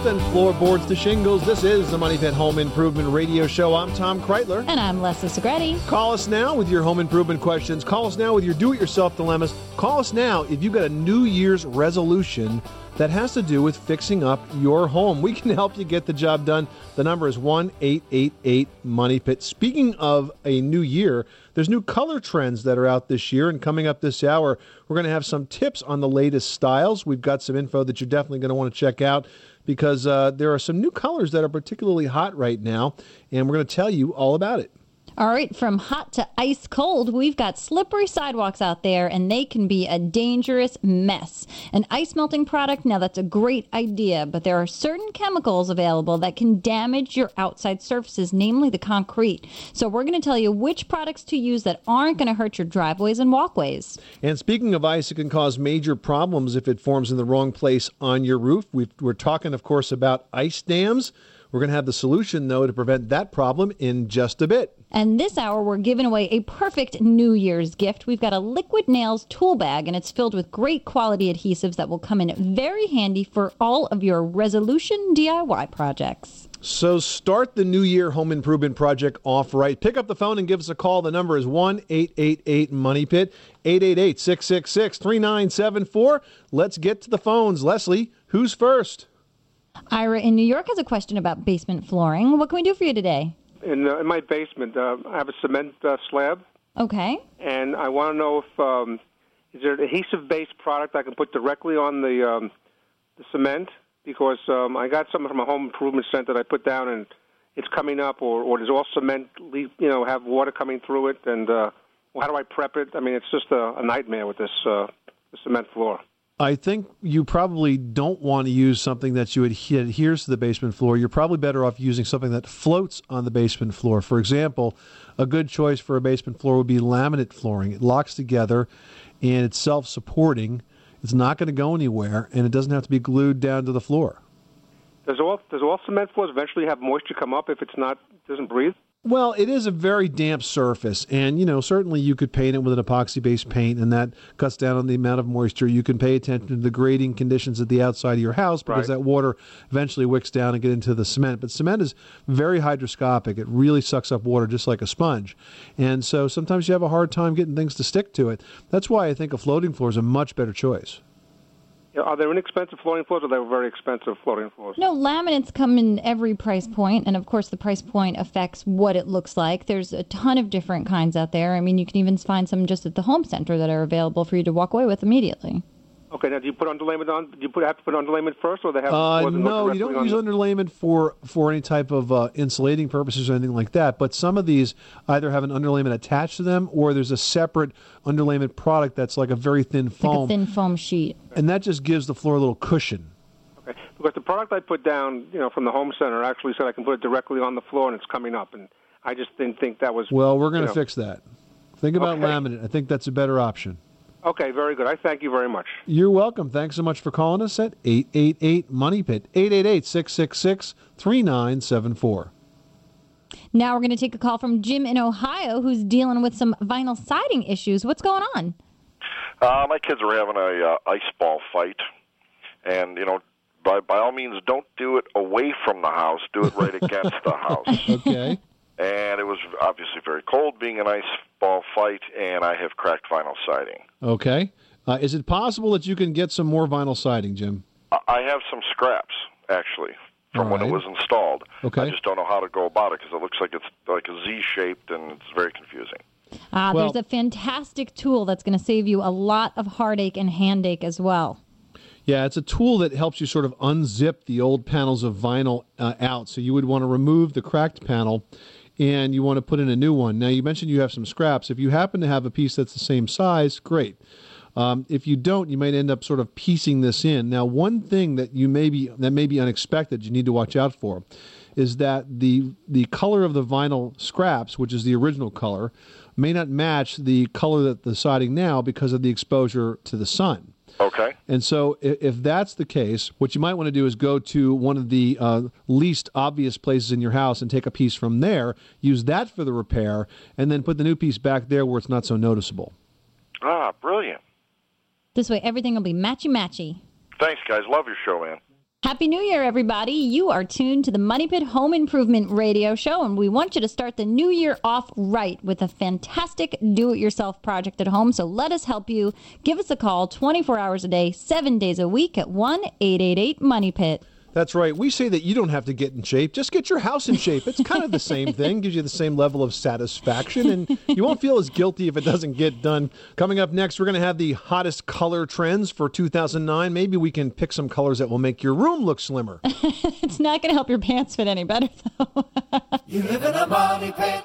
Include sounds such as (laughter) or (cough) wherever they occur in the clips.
Coast to coast and floorboards to shingles. This is the Money Pit Home Improvement Radio Show. I'm Tom Kraeutler. And I'm Leslie Segrete. Call us now with your home improvement questions. Call us now with your do it yourself dilemmas. Call us now if you've got a New Year's resolution that has to do with fixing up your home. We can help you get the job done. The number is 1 888 Money Pit. Speaking of a new year, there's new color trends that are out this year. And coming up this hour, we're going to have some tips on the latest styles. We've got some info that you're definitely going to want to check out because uh, there are some new colors that are particularly hot right now. And we're going to tell you all about it. All right, from hot to ice cold, we've got slippery sidewalks out there, and they can be a dangerous mess. An ice melting product, now that's a great idea, but there are certain chemicals available that can damage your outside surfaces, namely the concrete. So we're going to tell you which products to use that aren't going to hurt your driveways and walkways. And speaking of ice, it can cause major problems if it forms in the wrong place on your roof. we are talking, of course, about ice dams. We're going to have the solution, though, to prevent that problem in just a bit. And this hour, we're giving away a perfect New Year's gift. We've got a liquid nails tool bag, and it's filled with great quality adhesives that will come in very handy for all of your resolution DIY projects. So start the new year home improvement project off right. Pick up the phone and give us a call. The number is 1 888 Money Pit, 888 666 3974. Let's get to the phones. Leslie, who's first? Ira in New York has a question about basement flooring. What can we do for you today? In, uh, in my basement, uh, I have a cement uh, slab, Okay. and I want to know if um, is there an adhesive-based product I can put directly on the um, the cement because um, I got something from a home improvement center that I put down and it's coming up, or or does all cement leak, you know have water coming through it, and uh, how do I prep it? I mean, it's just a, a nightmare with this uh, the cement floor. I think you probably don't want to use something that you adhe- adheres to the basement floor. You're probably better off using something that floats on the basement floor. For example, a good choice for a basement floor would be laminate flooring. It locks together and it's self supporting. It's not going to go anywhere and it doesn't have to be glued down to the floor. Does all does all cement floors eventually have moisture come up if it's not doesn't breathe? Well, it is a very damp surface, and you know certainly you could paint it with an epoxy-based paint, and that cuts down on the amount of moisture. You can pay attention to the grading conditions at the outside of your house because Right. that water eventually wicks down and get into the cement. But cement is very hydroscopic; it really sucks up water just like a sponge, and so sometimes you have a hard time getting things to stick to it. That's why I think a floating floor is a much better choice. Are there inexpensive flooring floors, or are they very expensive flooring floors? No, laminates come in every price point, and of course, the price point affects what it looks like. There's a ton of different kinds out there. I mean, you can even find some just at the home center that are available for you to walk away with immediately. Okay, now do you put underlayment on? Do you put have to put underlayment first, or they have? Uh, floors no, you don't use the- underlayment for for any type of uh, insulating purposes or anything like that. But some of these either have an underlayment attached to them, or there's a separate underlayment product that's like a very thin Like a foam, thin foam sheet. and that just gives the floor a little cushion. Okay, because the product I put down, you know, from the home center actually said I can put it directly on the floor and it's coming up, and I just didn't think that was. Well, we're going you to know. fix that. Think about Okay. laminate. I think that's a better option. Okay, very good. I thank you very much. You're welcome. Thanks so much for calling us at 888 Money Pit, 888 666 3974. Now we're going to take a call from Jim in Ohio who's dealing with some vinyl siding issues. What's going on? Uh, my kids are having a uh, ice ball fight, and you know, by by all means, don't do it away from the house. Do it right against the (laughs) house. Okay. And it was obviously very cold, being an ice ball fight, and I have cracked vinyl siding. Okay. Uh, is it possible that you can get some more vinyl siding, Jim? I- I have some scraps actually from All when it was installed. Okay. I just don't know how to go about it because it looks like it's like a Z shaped, and it's very confusing. Uh, Well- there's a fantastic tool that's going to save you a lot of heartache and handache as well. Yeah, it's a tool that helps you sort of unzip the old panels of vinyl uh, out. So you would want to remove the cracked panel and you want to put in a new one. Now, you mentioned you have some scraps. If you happen to have a piece that's the same size, great. Um, if you don't, you might end up sort of piecing this in. Now, one thing that you may be that may be unexpected, you need to watch out for, is that the the color of the vinyl scraps, which is the original color, may not match the color that the siding now because of the exposure to the sun. Okay. And so, if, if that's the case, what you might want to do is go to one of the uh, least obvious places in your house and take a piece from there, use that for the repair, and then put the new piece back there where it's not so noticeable. Ah, brilliant. This way, everything will be matchy matchy. Thanks, guys. Love your show, man. Happy New Year, everybody. You are tuned to the Money Pit Home Improvement Radio Show, and we want you to start the new year off right with a fantastic do it yourself project at home. So let us help you. Give us a call 24 hours a day, seven days a week at 1 888 Money Pit. That's right. We say that you don't have to get in shape. Just get your house in shape. It's kind of the same thing, gives you the same level of satisfaction, and you won't feel as guilty if it doesn't get done. Coming up next, we're going to have the hottest color trends for 2009. Maybe we can pick some colors that will make your room look slimmer. (laughs) It's not going to help your pants fit any better, though. You live in a money pit.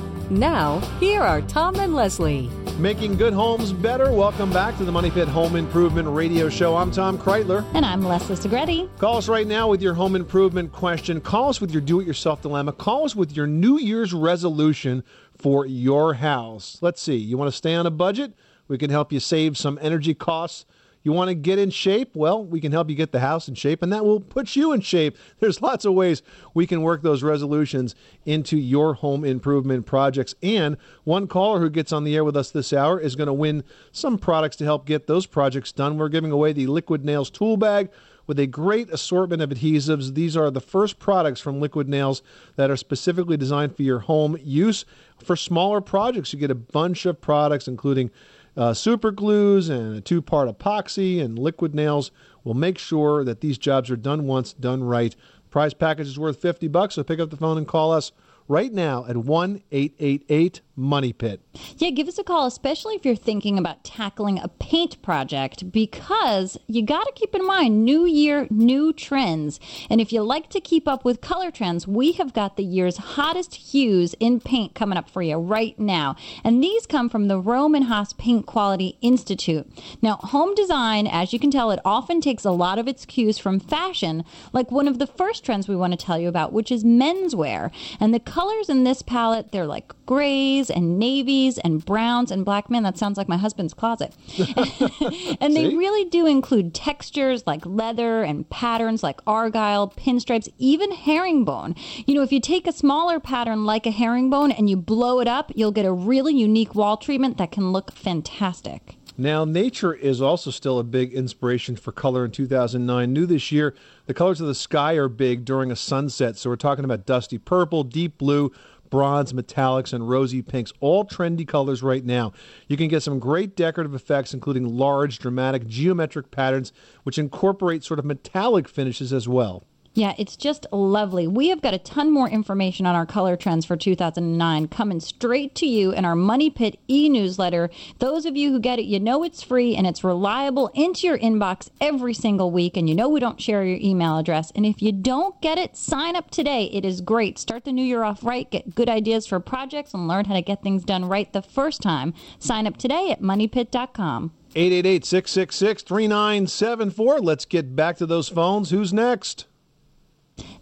Now, here are Tom and Leslie. Making good homes better. Welcome back to the Money Pit Home Improvement Radio Show. I'm Tom Kraeutler. and I'm Leslie Segrete. Call us right now with your home improvement question. Call us with your do it yourself dilemma. Call us with your New Year's resolution for your house. Let's see. You want to stay on a budget? We can help you save some energy costs. You want to get in shape? Well, we can help you get the house in shape, and that will put you in shape. (laughs) There's lots of ways we can work those resolutions into your home improvement projects. And one caller who gets on the air with us this hour is going to win some products to help get those projects done. We're giving away the Liquid Nails Tool Bag with a great assortment of adhesives. These are the first products from Liquid Nails that are specifically designed for your home use. For smaller projects, you get a bunch of products, including uh, super glues and a two part epoxy and liquid nails will make sure that these jobs are done once, done right. Prize package is worth 50 bucks, so pick up the phone and call us right now at 1 888 Money Pit. Yeah, give us a call, especially if you're thinking about tackling a paint project, because you got to keep in mind new year, new trends. And if you like to keep up with color trends, we have got the year's hottest hues in paint coming up for you right now. And these come from the Rohm Haas Paint Quality Institute. Now, home design, as you can tell, it often takes a lot of its cues from fashion, like one of the first trends we want to tell you about, which is menswear. And the colors in this palette, they're like grays and navies and browns and black. men. that sounds like my husband's closet. (laughs) and they really do include textures like leather and patterns like argyle, pinstripes, even herringbone. You know, if you take a smaller pattern like a herringbone and you blow it up, you'll get a really unique wall treatment that can look fantastic. Now, nature is also still a big inspiration for color in 2009. New this year, the colors of the sky are big during a sunset. So we're talking about dusty purple, deep blue, bronze, metallics, and rosy pinks, all trendy colors right now. You can get some great decorative effects, including large, dramatic, geometric patterns, which incorporate sort of metallic finishes as well. Yeah, it's just lovely. We have got a ton more information on our color trends for 2009 coming straight to you in our Money Pit e newsletter. Those of you who get it, you know it's free and it's reliable into your inbox every single week. And you know we don't share your email address. And if you don't get it, sign up today. It is great. Start the new year off right, get good ideas for projects, and learn how to get things done right the first time. Sign up today at moneypit.com. 888 666 3974. Let's get back to those phones. Who's next?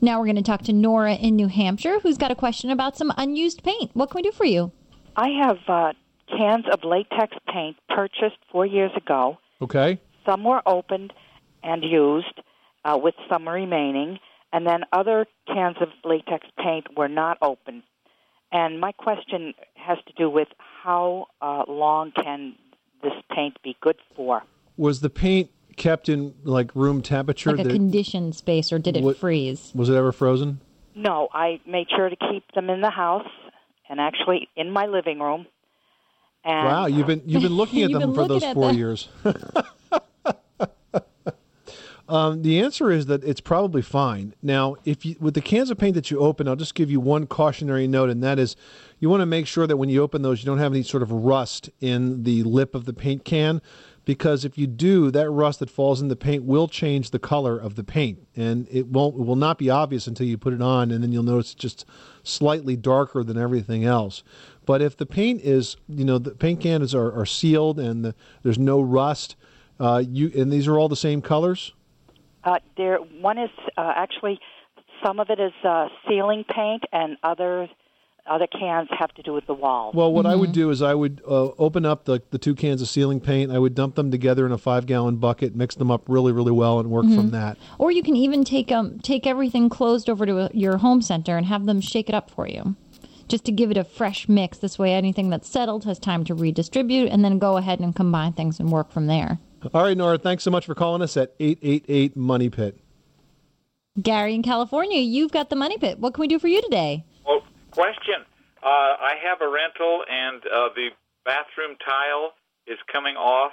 Now we're going to talk to Nora in New Hampshire who's got a question about some unused paint. What can we do for you? I have uh, cans of latex paint purchased four years ago. Okay. Some were opened and used, uh, with some remaining, and then other cans of latex paint were not opened. And my question has to do with how uh, long can this paint be good for? Was the paint kept in like room temperature? Like a that- conditioned space, or did it What- freeze? was it ever frozen? No, I made sure to keep them in the house and actually in my living room. And Wow, you've been you've been looking (laughs) at You've them for those four them. years. (laughs) Um, the answer is that it's probably fine. Now, if you, with the cans of paint that you open, I'll just give you one cautionary note, and that is you want to make sure that when you open those, you don't have any sort of rust in the lip of the paint can, because if you do, that rust that falls in the paint will change the color of the paint, and it won't it will not be obvious until you put it on, and then you'll notice it's just slightly darker than everything else. But if the paint is, you know, the paint cans are, are sealed and the, there's no rust, uh, you and these are all the same colors. Uh, there, one is uh, actually some of it is uh, ceiling paint, and other other cans have to do with the walls. Well, what I would do is I would uh, open up the, the two cans of ceiling paint. I would dump them together in a five gallon bucket, mix them up really, really well, and work from that. Or you can even take um take everything closed over to a, your home center and have them shake it up for you. Just to give it a fresh mix. This way, anything that's settled has time to redistribute, and then go ahead and combine things and work from there. All right, Nora, thanks so much for calling us at 888 Money Pit. Gary in California, you've got the money pit. What can we do for you today? Well, question. Uh, I have a rental, and uh, the bathroom tile is coming off.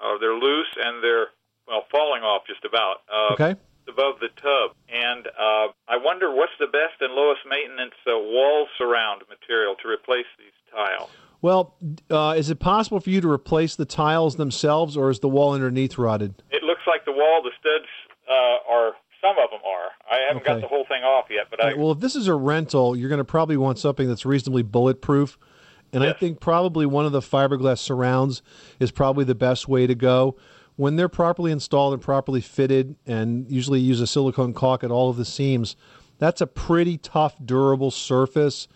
Uh, they're loose, and they're well falling off just about. Uh, Okay. Above the tub, and uh, I wonder what's the best and lowest maintenance uh, wall surround material to replace these tile. Well, uh, is it possible for you to replace the tiles themselves, or is the wall underneath rotted? It looks like the wall, the studs uh, are. Some of them are. I haven't Okay. got the whole thing off yet, but I. Right, well, if this is a rental, you're going to probably want something that's reasonably bulletproof. And I think probably one of the fiberglass surrounds is probably the best way to go. When they're properly installed and properly fitted, and usually use a silicone caulk at all of the seams, that's a pretty tough, durable surface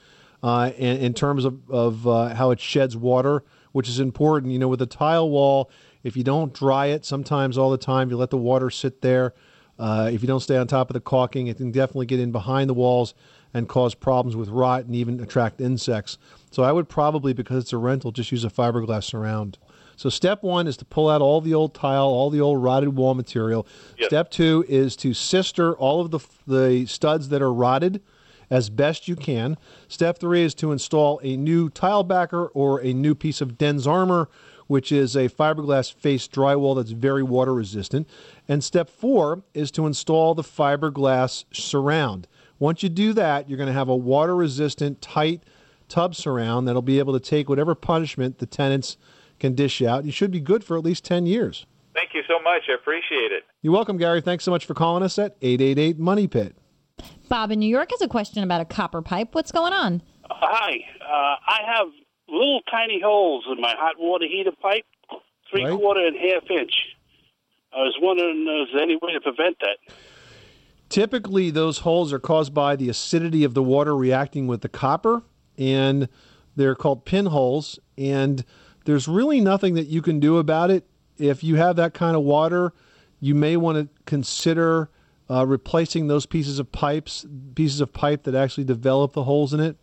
uh, in, in terms of, of uh, how it sheds water, which is important. You know, with a tile wall, if you don't dry it sometimes all the time, you let the water sit there. Uh, if you don't stay on top of the caulking, it can definitely get in behind the walls and cause problems with rot and even attract insects. So I would probably, because it's a rental, just use a fiberglass surround. So step one is to pull out all the old tile, all the old rotted wall material. Yes. Step two is to sister all of the the studs that are rotted as best you can. Step three is to install a new tile backer or a new piece of DensArmor, which is a fiberglass face drywall that's very water resistant. And step four is to install the fiberglass surround. Once you do that, you're going to have a water resistant, tight tub surround that'll be able to take whatever punishment the tenants can dish out. You should be good for at least 10 years. Thank you so much. I appreciate it. You're welcome, Gary. Thanks so much for calling us at 888 Money Pit. Bob in New York has a question about a copper pipe. What's going on? Hi, uh, I have little tiny holes in my hot water heater pipe, three Right. quarter and half inch. I was wondering, uh, is there any way to prevent that? Typically, those holes are caused by the acidity of the water reacting with the copper, and they're called pinholes. And there's really nothing that you can do about it. If you have that kind of water, you may want to consider uh, replacing those pieces of pipes, pieces of pipe that actually develop the holes in it.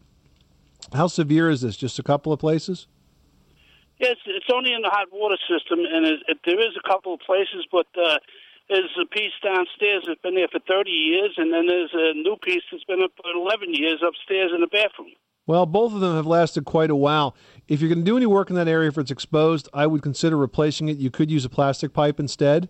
How severe is this? Just a couple of places? Yes, it's only in the hot water system, and it, it, there is a couple of places, but uh, there's a piece downstairs that's been there for 30 years, and then there's a new piece that's been up for 11 years upstairs in the bathroom. Well, both of them have lasted quite a while. If you're going to do any work in that area, if it's exposed, I would consider replacing it. You could use a plastic pipe instead.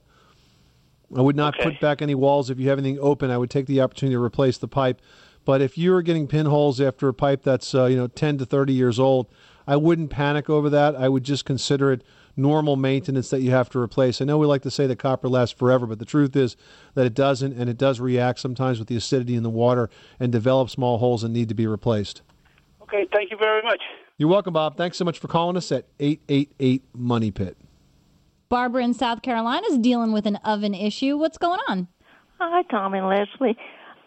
I would not Okay. put back any walls. If you have anything open, I would take the opportunity to replace the pipe. But if you're getting pinholes after a pipe that's uh, you know 10 to 30 years old, I wouldn't panic over that. I would just consider it normal maintenance that you have to replace. I know we like to say that copper lasts forever, but the truth is that it doesn't, and it does react sometimes with the acidity in the water and develop small holes and need to be replaced. Okay, thank you very much. You're welcome, Bob. Thanks so much for calling us at 888 Money Pit. Barbara in South Carolina is dealing with an oven issue. What's going on? Hi, Tom and Leslie.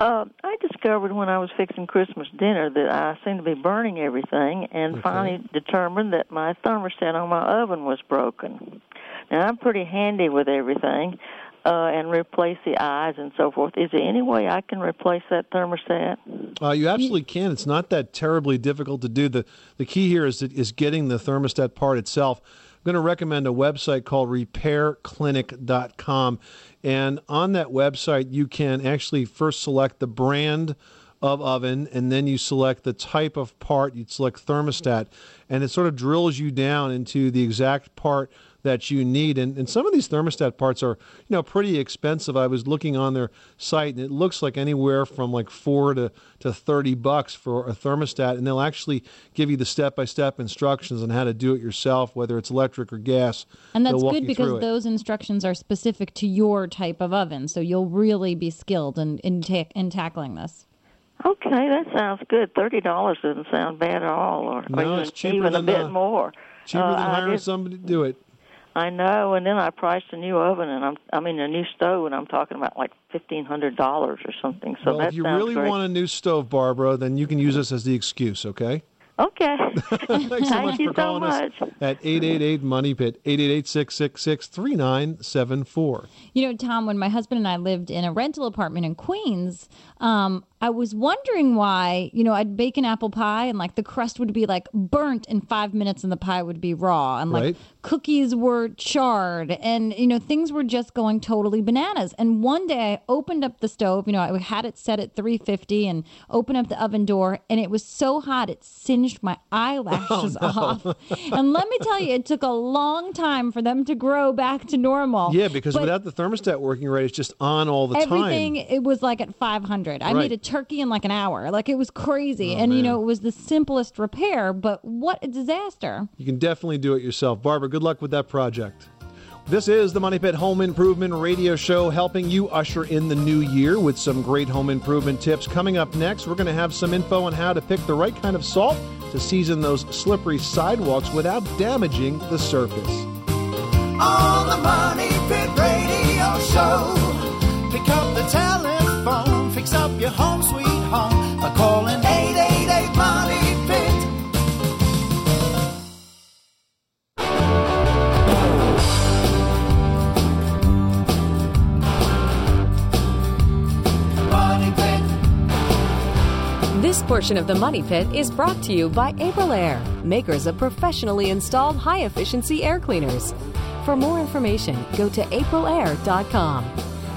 Uh, I discovered when I was fixing Christmas dinner that I seemed to be burning everything, and finally determined that my thermostat on my oven was broken. Now I'm pretty handy with everything, uh, and replace the eyes and so forth. Is there any way I can replace that thermostat? Uh, you absolutely can. It's not that terribly difficult to do. The the key here is is getting the thermostat part itself. I'm going to recommend a website called repairclinic.com. And on that website, you can actually first select the brand of oven, and then you select the type of part. You'd select thermostat, and it sort of drills you down into the exact part that you need. And, and some of these thermostat parts are, you know, pretty expensive. I was looking on their site, and it looks like anywhere from like four to, to thirty bucks for a thermostat. And they'll actually give you the step by step instructions on how to do it yourself, whether it's electric or gas. And that's good because those instructions are specific to your type of oven. So you'll really be skilled in in, ta- in tackling this. Okay, that sounds good. Thirty dollars doesn't sound bad at all, or, or even, it's cheaper even than, a bit uh, more. cheaper Uh, than hiring just- somebody to do it. I know, and then I priced a new oven, and I'm I mean a new stove, and I'm talking about like fifteen hundred dollars or something. So well, that if you really great. want a new stove, Barbara, then you can use this as the excuse, okay? Okay. (laughs) Thanks so Thank much you for so calling much. us at 888 Money Pit, 888 666 3974. You know, Tom, when my husband and I lived in a rental apartment in Queens, um, I was wondering why, you know, I'd bake an apple pie and like the crust would be like burnt in five minutes and the pie would be raw. And like Right. cookies were charred and, you know, things were just going totally bananas. And one day I opened up the stove, you know, I had it set at 350 and opened up the oven door and it was so hot it singed my eyelashes (laughs) oh, off. and let me tell you, it took a long time for them to grow back to normal. Yeah, because But- without the thermostat working right, it's just on all the Everything time. it was like at 500. I Right. made a turkey in like an hour. Like it was crazy. Oh, and you know, it was the simplest repair, but what a disaster. You can definitely do it yourself. Barbara, good luck with that project. This is the Money Pit Home Improvement Radio Show, helping you usher in the new year with some great home improvement tips. Coming up next, we're going to have some info on how to pick the right kind of salt to season those slippery sidewalks without damaging the surface. on the Money Pit Radio Show. Pick up the telephone, fix up your home sweet home by calling 888 Money Pit. This portion of the Money Pit is brought to you by Aprilaire, makers of professionally installed high efficiency air cleaners. For more information, go to aprilaire.com.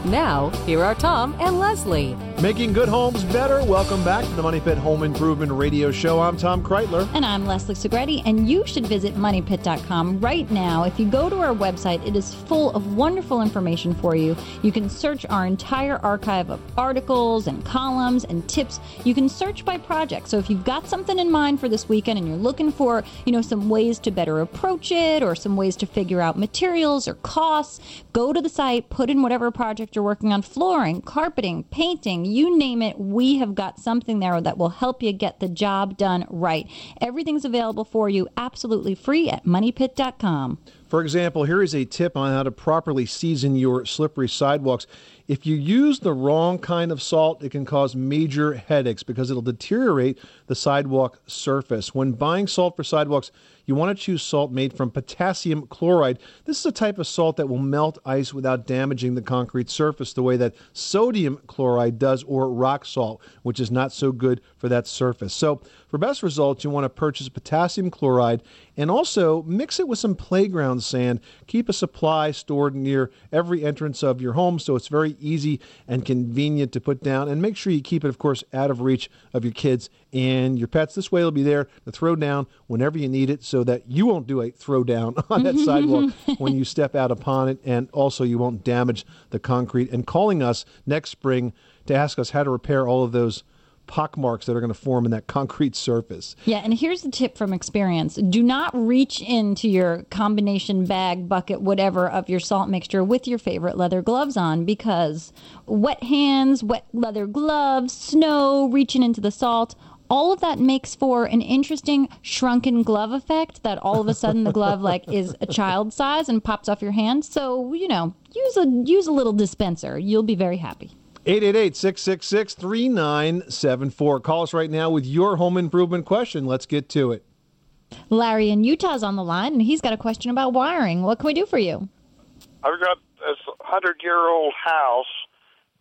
Now, here are Tom and Leslie. Making good homes better. Welcome back to the Money Pit Home Improvement Radio Show. I'm Tom Kraeutler. And I'm Leslie Segrete, and you should visit moneypit.com right now. If you go to our website, it is full of wonderful information for you. You can search our entire archive of articles and columns and tips. You can search by project. So if you've got something in mind for this weekend and you're looking for, you know, some ways to better approach it or some ways to figure out materials or costs, go to the site, put in whatever project you're working on, flooring, carpeting, painting, you name it, we have got something there that will help you get the job done right. Everything's available for you absolutely free at moneypit.com. For example, here is a tip on how to properly season your slippery sidewalks. If you use the wrong kind of salt, it can cause major headaches because it'll deteriorate the sidewalk surface. When buying salt for sidewalks, you want to choose salt made from potassium chloride. This is a type of salt that will melt ice without damaging the concrete surface the way that sodium chloride does or rock salt, which is not so good for that surface. So, for best results, you want to purchase potassium chloride and also mix it with some playground sand. Keep a supply stored near every entrance of your home so it's very easy and convenient to put down. And make sure you keep it, of course, out of reach of your kids and your pets. This way, it'll be there to throw down whenever you need it so that you won't do a throw down (laughs) on that sidewalk (laughs) when you step out upon it. And also, you won't damage the concrete. And calling us next spring to ask us how to repair all of those pockmarks that are going to form in that concrete surface. Yeah, and here's the tip from experience. Do not reach into your combination bag, bucket, whatever of your salt mixture with your favorite leather gloves on because wet hands, wet leather gloves, snow, reaching into the salt, all of that makes for an interesting shrunken glove effect that all of a sudden the glove like is a child size and pops off your hand. So, you know, use a use a little dispenser. You'll be very happy. 888-666-3974. Call us right now with your home improvement question. Let's get to it. Larry in Utah's on the line and he's got a question about wiring. What can we do for you? I've got this hundred year old house.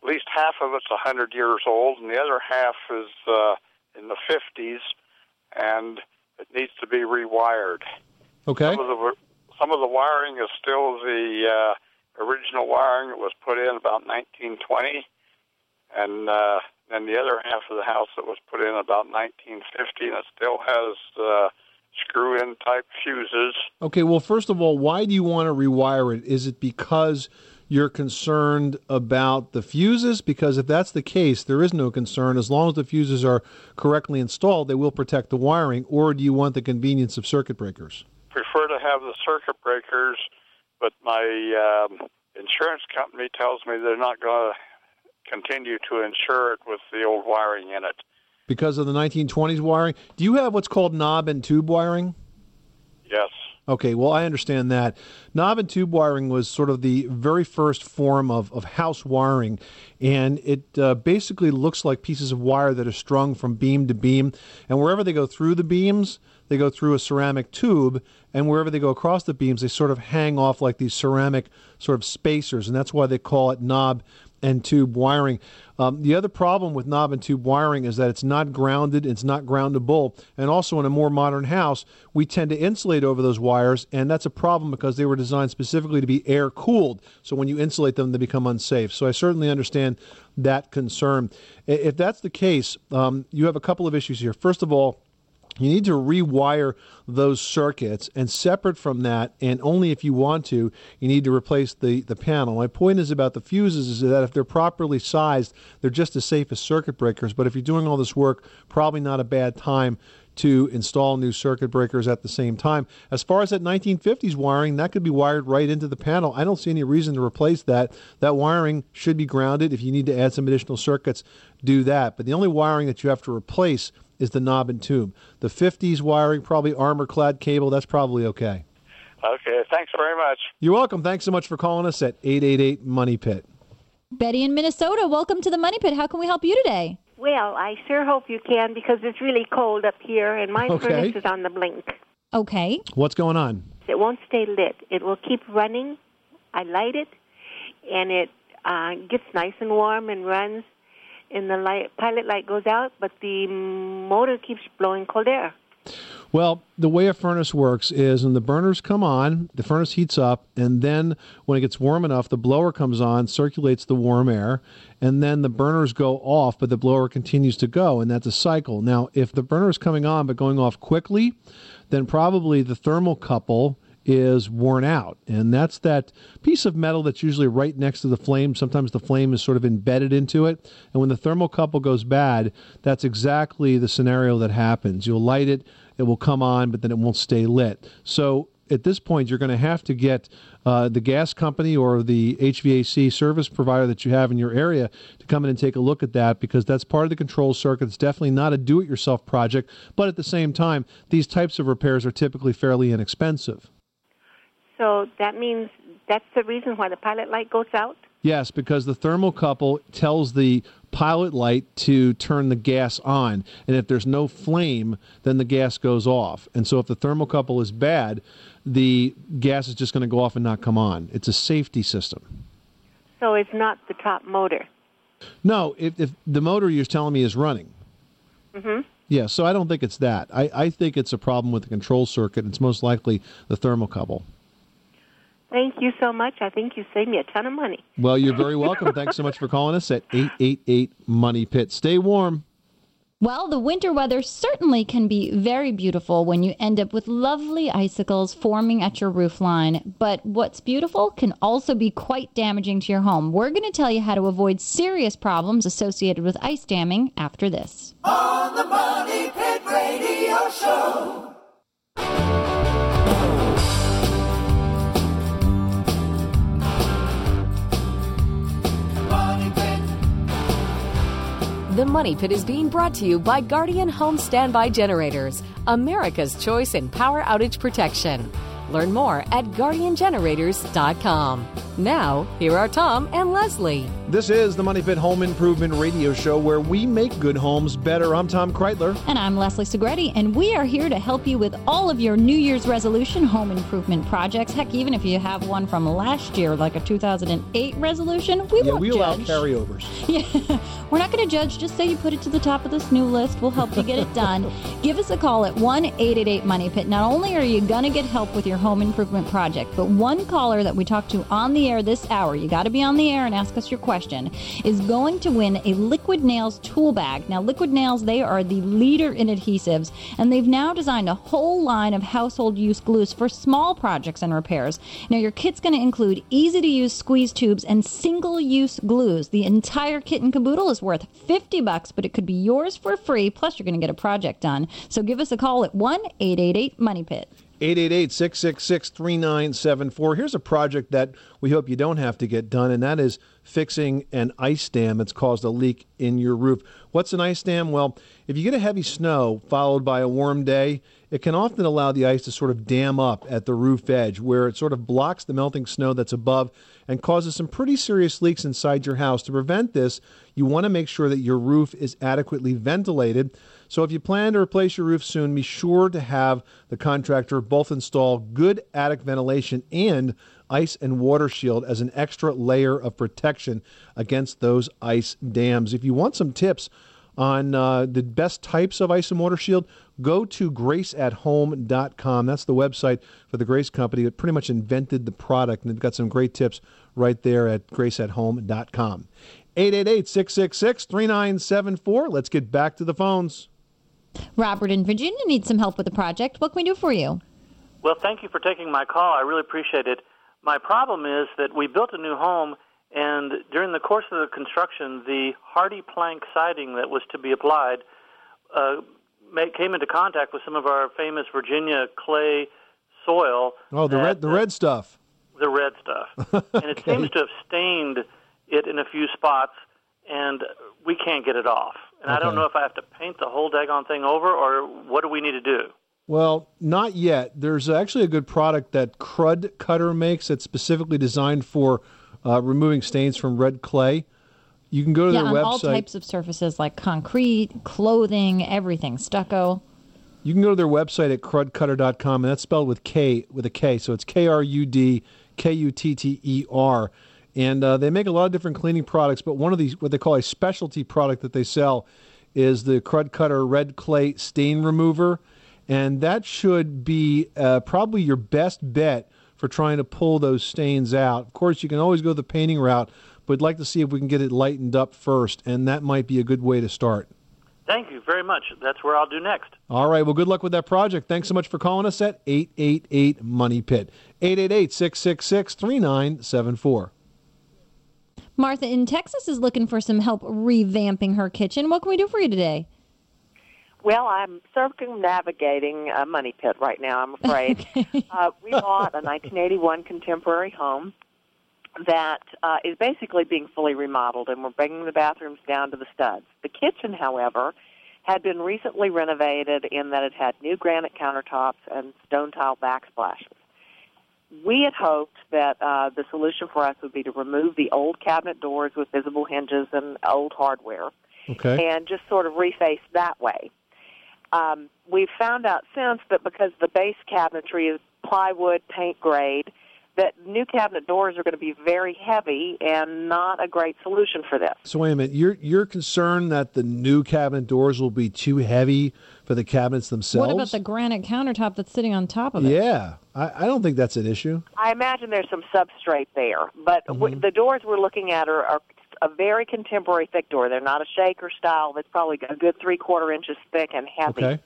At least half of it's a hundred years old, and the other half is uh, in the fifties, and it needs to be rewired. Okay. Some of the some of the wiring is still the uh, original wiring that was put in about 1920, and uh, and the other half of the house that was put in about 1950, and it still has uh, screw-in type fuses. Okay, well, first of all, why do you want to rewire it? Is it because you're concerned about the fuses? Because if that's the case, there is no concern. As long as the fuses are correctly installed, they will protect the wiring. Or do you want the convenience of circuit breakers? Prefer to have the circuit breakers, but my um, insurance company tells me they're not going to continue to insure it with the old wiring in it. Because of the 1920s wiring? Do you have what's called knob and tube wiring? Yes. Okay, well, I understand that. Knob and tube wiring was sort of the very first form of, of house wiring, and it uh, basically looks like pieces of wire that are strung from beam to beam. And wherever they go through the beams, they go through a ceramic tube, and wherever they go across the beams, they sort of hang off like these ceramic sort of spacers, and that's why they call it knob and tube wiring. Um, the other problem with knob and tube wiring is that it's not grounded, it's not groundable, and also in a more modern house, we tend to insulate over those wires, and that's a problem because they were designed specifically to be air cooled. So when you insulate them, they become unsafe. So I certainly understand that concern. If that's the case, um, you have a couple of issues here. First of all, you need to rewire those circuits and separate from that and only if you want to you need to replace the, the panel my point is about the fuses is that if they're properly sized they're just as safe as circuit breakers but if you're doing all this work probably not a bad time to install new circuit breakers at the same time. As far as that 1950s wiring, that could be wired right into the panel. I don't see any reason to replace that. That wiring should be grounded. If you need to add some additional circuits, do that. But the only wiring that you have to replace is the knob and tube. The 50s wiring, probably armor clad cable, that's probably okay. Okay, thanks very much. You're welcome. Thanks so much for calling us at 888 Money Pit. Betty in Minnesota, welcome to the Money Pit. How can we help you today? Well, I sure hope you can because it's really cold up here and my Okay. furnace is on the blink. Okay. What's going on? It won't stay lit. It will keep running. I light it, and it uh, gets nice and warm and runs. And the light, pilot light goes out, but the motor keeps blowing cold air. Well, the way a furnace works is when the burners come on, the furnace heats up, and then when it gets warm enough, the blower comes on, circulates the warm air, and then the burners go off, but the blower continues to go, and that's a cycle. Now, if the burner is coming on but going off quickly, then probably the thermocouple is worn out. And that's that piece of metal that's usually right next to the flame. Sometimes the flame is sort of embedded into it. And when the thermocouple goes bad, that's exactly the scenario that happens. You'll light it, it will come on, but then it won't stay lit. So at this point, you're going to have to get uh, the gas company or the HVAC service provider that you have in your area to come in and take a look at that because that's part of the control circuit. It's definitely not a do it yourself project, but at the same time, these types of repairs are typically fairly inexpensive. So that means that's the reason why the pilot light goes out. Yes, because the thermocouple tells the pilot light to turn the gas on. And if there's no flame, then the gas goes off. And so if the thermocouple is bad, the gas is just going to go off and not come on. It's a safety system. So it's not the top motor. No, if, if the motor you're telling me is running. Mm-hmm. Yeah, so I don't think it's that. I, I think it's a problem with the control circuit. It's most likely the thermocouple. Thank you so much. I think you saved me a ton of money. Well, you're very welcome. (laughs) Thanks so much for calling us at 888 Money Pit. Stay warm. Well, the winter weather certainly can be very beautiful when you end up with lovely icicles forming at your roof line. But what's beautiful can also be quite damaging to your home. We're going to tell you how to avoid serious problems associated with ice damming after this. On the Money Pit Radio Show. The Money Pit is being brought to you by Guardian Home Standby Generators, America's choice in power outage protection. Learn more at guardiangenerators.com. Now, here are Tom and Leslie. This is the Money Pit Home Improvement Radio Show where we make good homes better. I'm Tom Kraeutler. And I'm Leslie Segrete, and we are here to help you with all of your New Year's resolution home improvement projects. Heck, even if you have one from last year, like a 2008 resolution, we yeah, won't we allow judge. carryovers. (laughs) Yeah, we're not going to judge. Just say you put it to the top of this new list. We'll help you get it done. (laughs) Give us a call at 1 888 Money Pit. Not only are you going to get help with your home improvement project. But one caller that we talked to on the air this hour, you got to be on the air and ask us your question, is going to win a Liquid Nails tool bag. Now, Liquid Nails, they are the leader in adhesives, and they've now designed a whole line of household use glues for small projects and repairs. Now, your kit's going to include easy to use squeeze tubes and single use glues. The entire kit and caboodle is worth 50 bucks, but it could be yours for free, plus you're going to get a project done. So give us a call at 1 888 Money Pit. 888 666 3974. Here's a project that we hope you don't have to get done, and that is fixing an ice dam that's caused a leak in your roof. What's an ice dam? Well, if you get a heavy snow followed by a warm day, it can often allow the ice to sort of dam up at the roof edge where it sort of blocks the melting snow that's above and causes some pretty serious leaks inside your house. To prevent this, you want to make sure that your roof is adequately ventilated. So if you plan to replace your roof soon, be sure to have the contractor both install good attic ventilation and ice and water shield as an extra layer of protection against those ice dams. If you want some tips on uh, the best types of ice and water shield, go to graceathome.com. That's the website for the Grace Company that pretty much invented the product, and they've got some great tips right there at graceathome.com. 888 666 3974. Let's get back to the phones. Robert in Virginia needs some help with the project. What can we do for you? Well, thank you for taking my call. I really appreciate it. My problem is that we built a new home, and during the course of the construction, the HardiePlank siding that was to be applied uh, came into contact with some of our famous Virginia clay soil. Oh, the that, red, the red stuff. The red stuff, and it seems to have stained it in a few spots, and we can't get it off. And I don't know if I have to paint the whole daggone thing over, or what do we need to do? Well, not yet. There's actually a good product that Krud Kutter makes that's specifically designed for uh, removing stains from red clay. You can go to yeah, their on website. all types of surfaces like concrete, clothing, everything, stucco. You can go to their website at krudkutter.com, and that's spelled with K with a K. So it's K R U D K U T T E R. And uh, they make a lot of different cleaning products, but one of these, what they call a specialty product that they sell, is the Krud Kutter Red Clay Stain Remover. And that should be uh, probably your best bet for trying to pull those stains out. Of course, you can always go the painting route, but I'd like to see if we can get it lightened up first, and that might be a good way to start. Thank you very much. That's where I'll do next. All right. Well, good luck with that project. Thanks so much for calling us at 888 Money Pit. 888 666 3974. Martha in Texas is looking for some help revamping her kitchen. What can we do for you today? Well, I'm circumnavigating a money pit right now, I'm afraid. (laughs) uh, we bought a 1981 contemporary home that uh, is basically being fully remodeled, and we're bringing the bathrooms down to the studs. The kitchen, however, had been recently renovated in that it had new granite countertops and stone tile backsplashes. We had hoped that uh, the solution for us would be to remove the old cabinet doors with visible hinges and old hardware Okay. and just sort of reface that way. Um, we've found out since that because the base cabinetry is plywood paint grade, that new cabinet doors are going to be very heavy and not a great solution for this. So wait a minute. You're you're concerned that the new cabinet doors will be too heavy for the cabinets themselves? What about the granite countertop that's sitting on top of it? Yeah, I, I don't think that's an issue. I imagine there's some substrate there, but w- mm-hmm. the doors we're looking at are, are a very contemporary thick door. They're not a shaker style. That's probably a good three quarter inches thick and heavy. Okay.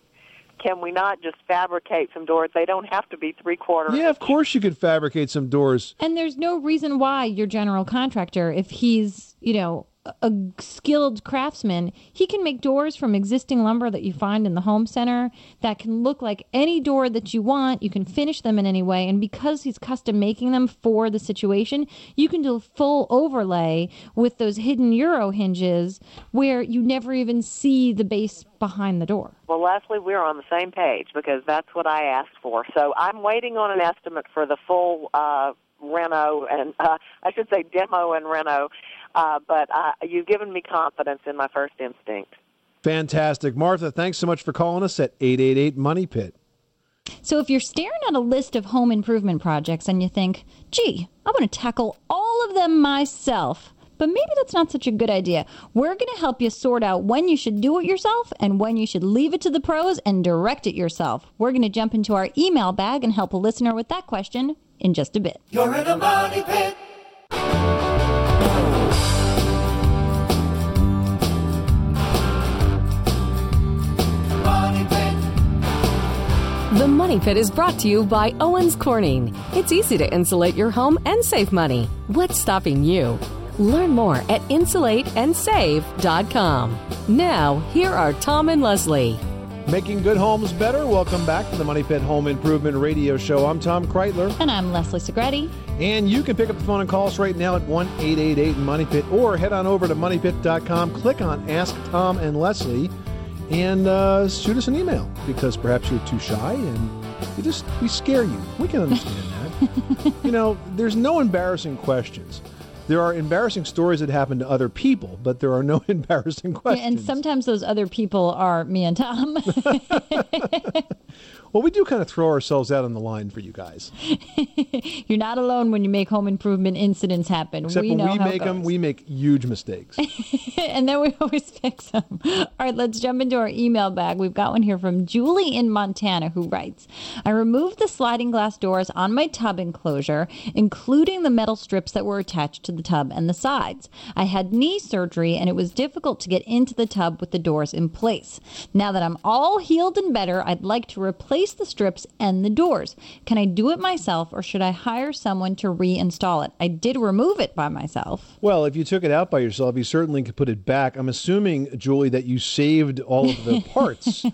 Can we not just fabricate some doors? They don't have to be three quarter. Yeah, of course you could fabricate some doors. And there's no reason why your general contractor, if he's, you know, a- skilled craftsman, he can make doors from existing lumber that you find in the home center that can look like any door that you want. You can finish them in any way. And because he's custom making them for the situation, you can do a full overlay with those hidden Euro hinges where you never even see the base behind the door. Well, Leslie, we're on the same page because that's what I asked for. So I'm waiting on an estimate for the full uh, reno and uh, I should say demo and reno. Uh, but uh, you've given me confidence in my first instinct. Fantastic. Martha, thanks so much for calling us at 888 Money Pit. So if you're staring at a list of home improvement projects and you think, gee, I want to tackle all of them myself, but maybe that's not such a good idea. We're going to help you sort out when you should do it yourself and when you should leave it to the pros and direct it yourself. We're going to jump into our email bag and help a listener with that question in just a bit. You're in a money pit. The Money Pit is brought to you by Owens Corning. It's easy to insulate your home and save money. What's stopping you? Learn more at insulateandsave.com. Now, here are Tom and Leslie. Making good homes better. Welcome back to the Money Pit Home Improvement Radio Show. I'm Tom Kraeutler. And I'm Leslie Segrete. And you can pick up the phone and call us right now at 1 888 Money Pit or head on over to moneypit.com, click on Ask Tom and Leslie, and uh, shoot us an email because perhaps you're too shy and you just, we scare you. We can understand (laughs) that. you know, there's no embarrassing questions. There are embarrassing stories that happen to other people, but there are no (laughs) embarrassing Yeah, questions. and sometimes those other people are me and Tom. (laughs) well, we do kind of throw ourselves out on the line for you guys. (laughs) You're not alone when you make home improvement incidents happen. Except we when we make them, we make huge mistakes. (laughs) and then we (laughs) always fix them. All right, let's jump into our email bag. We've got one here from Julie in Montana who writes I removed the sliding glass doors on my tub enclosure, including the metal strips that were attached to the tub and the sides. I had knee surgery and it was difficult to get into the tub with the doors in place. Now that I'm all healed and better, I'd like to replace the strips and the doors. Can I do it myself or should I hire someone to reinstall it? I did remove it by myself. Well, if you took it out by yourself, you certainly could put it back. I'm assuming, Julie, that you saved all of the (laughs) parts.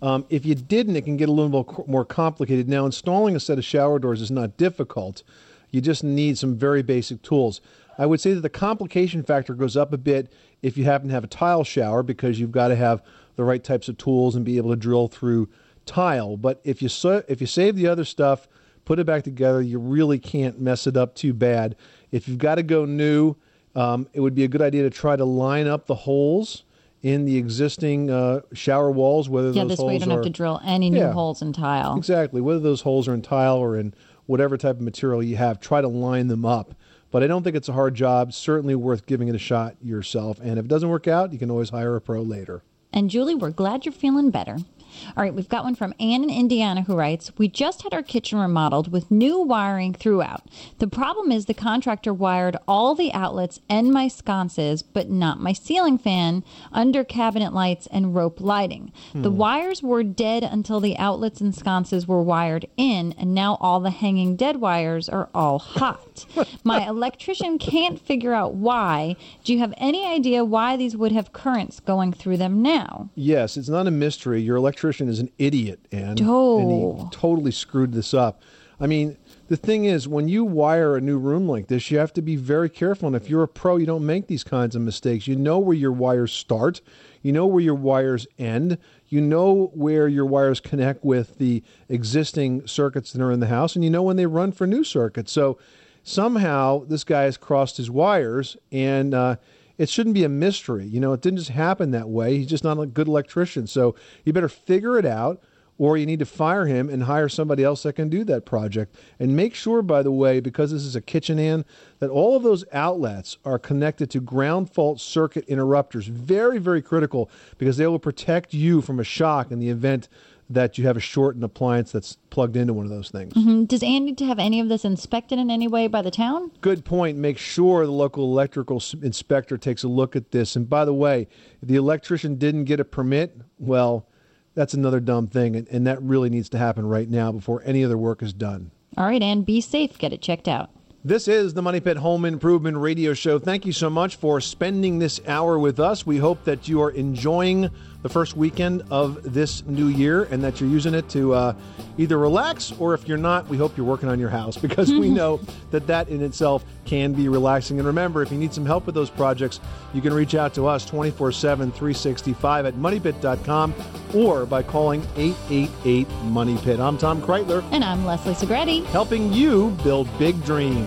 um, if you didn't, it can get a little more complicated. Now, installing a set of shower doors is not difficult. You just need some very basic tools. I would say that the complication factor goes up a bit if you happen to have a tile shower because you've got to have the right types of tools and be able to drill through tile. But if you sa- if you save the other stuff, put it back together, you really can't mess it up too bad. If you've got to go new, um, it would be a good idea to try to line up the holes in the existing uh, shower walls. Whether Yeah, those this holes way you don't are, have to drill any new Yeah. holes in tile. Exactly. Whether those holes are in tile or in whatever type of material you have, try to line them up. But I don't think it's a hard job. Certainly worth giving it a shot yourself. And if it doesn't work out, you can always hire a pro later. And Julie, we're glad you're feeling better. All right, we've got one from Ann in Indiana who writes We just had our kitchen remodeled with new wiring throughout. The problem is the contractor wired all the outlets and my sconces, but not my ceiling fan, under cabinet lights, and rope lighting. The Hmm. wires were dead until the outlets and sconces were wired in, and now all the hanging dead wires are all hot. My electrician can't figure out why. Do you have any idea why these would have currents going through them now? Yes, it's not a mystery. Your electrician is an idiot, and, Oh. and he totally screwed this up. I mean, the thing is, when you wire a new room like this, you have to be very careful. And if you're a pro, you don't make these kinds of mistakes. You know where your wires start, you know where your wires end, you know where your wires connect with the existing circuits that are in the house, and you know when they run for new circuits. So somehow this guy has crossed his wires, and uh, it shouldn't be a mystery. You know, it didn't just happen that way. He's just not a good electrician. So you better figure it out, or you need to fire him and hire somebody else that can do that project. And make sure, by the way, because this is a kitchen in, that all of those outlets are connected to ground fault circuit interrupters. Very, very critical because they will protect you from a shock in the event that you have a short in appliance that's plugged into one of those things. hmm Does Ann need to have any of this inspected in any way by the town? Good point. Make sure the local electrical inspector takes a look at this. And by the way, if the electrician didn't get a permit, well, that's another dumb thing. And, and that really needs to happen right now before any other work is done. All right, Ann, be safe. Get it checked out. This is the Money Pit Home Improvement Radio Show. Thank you so much for spending this hour with us. We hope that you are enjoying the first weekend of this new year and that you're using it to uh, either relax or if you're not, we hope you're working on your house because we (laughs) know that that in itself can be relaxing. And remember, if you need some help with those projects, you can reach out to us 24 7, 365 at moneypit.com or by calling 888 Money Pit. I'm Tom Kraeutler. And I'm Leslie Segrete. Helping you build big dreams.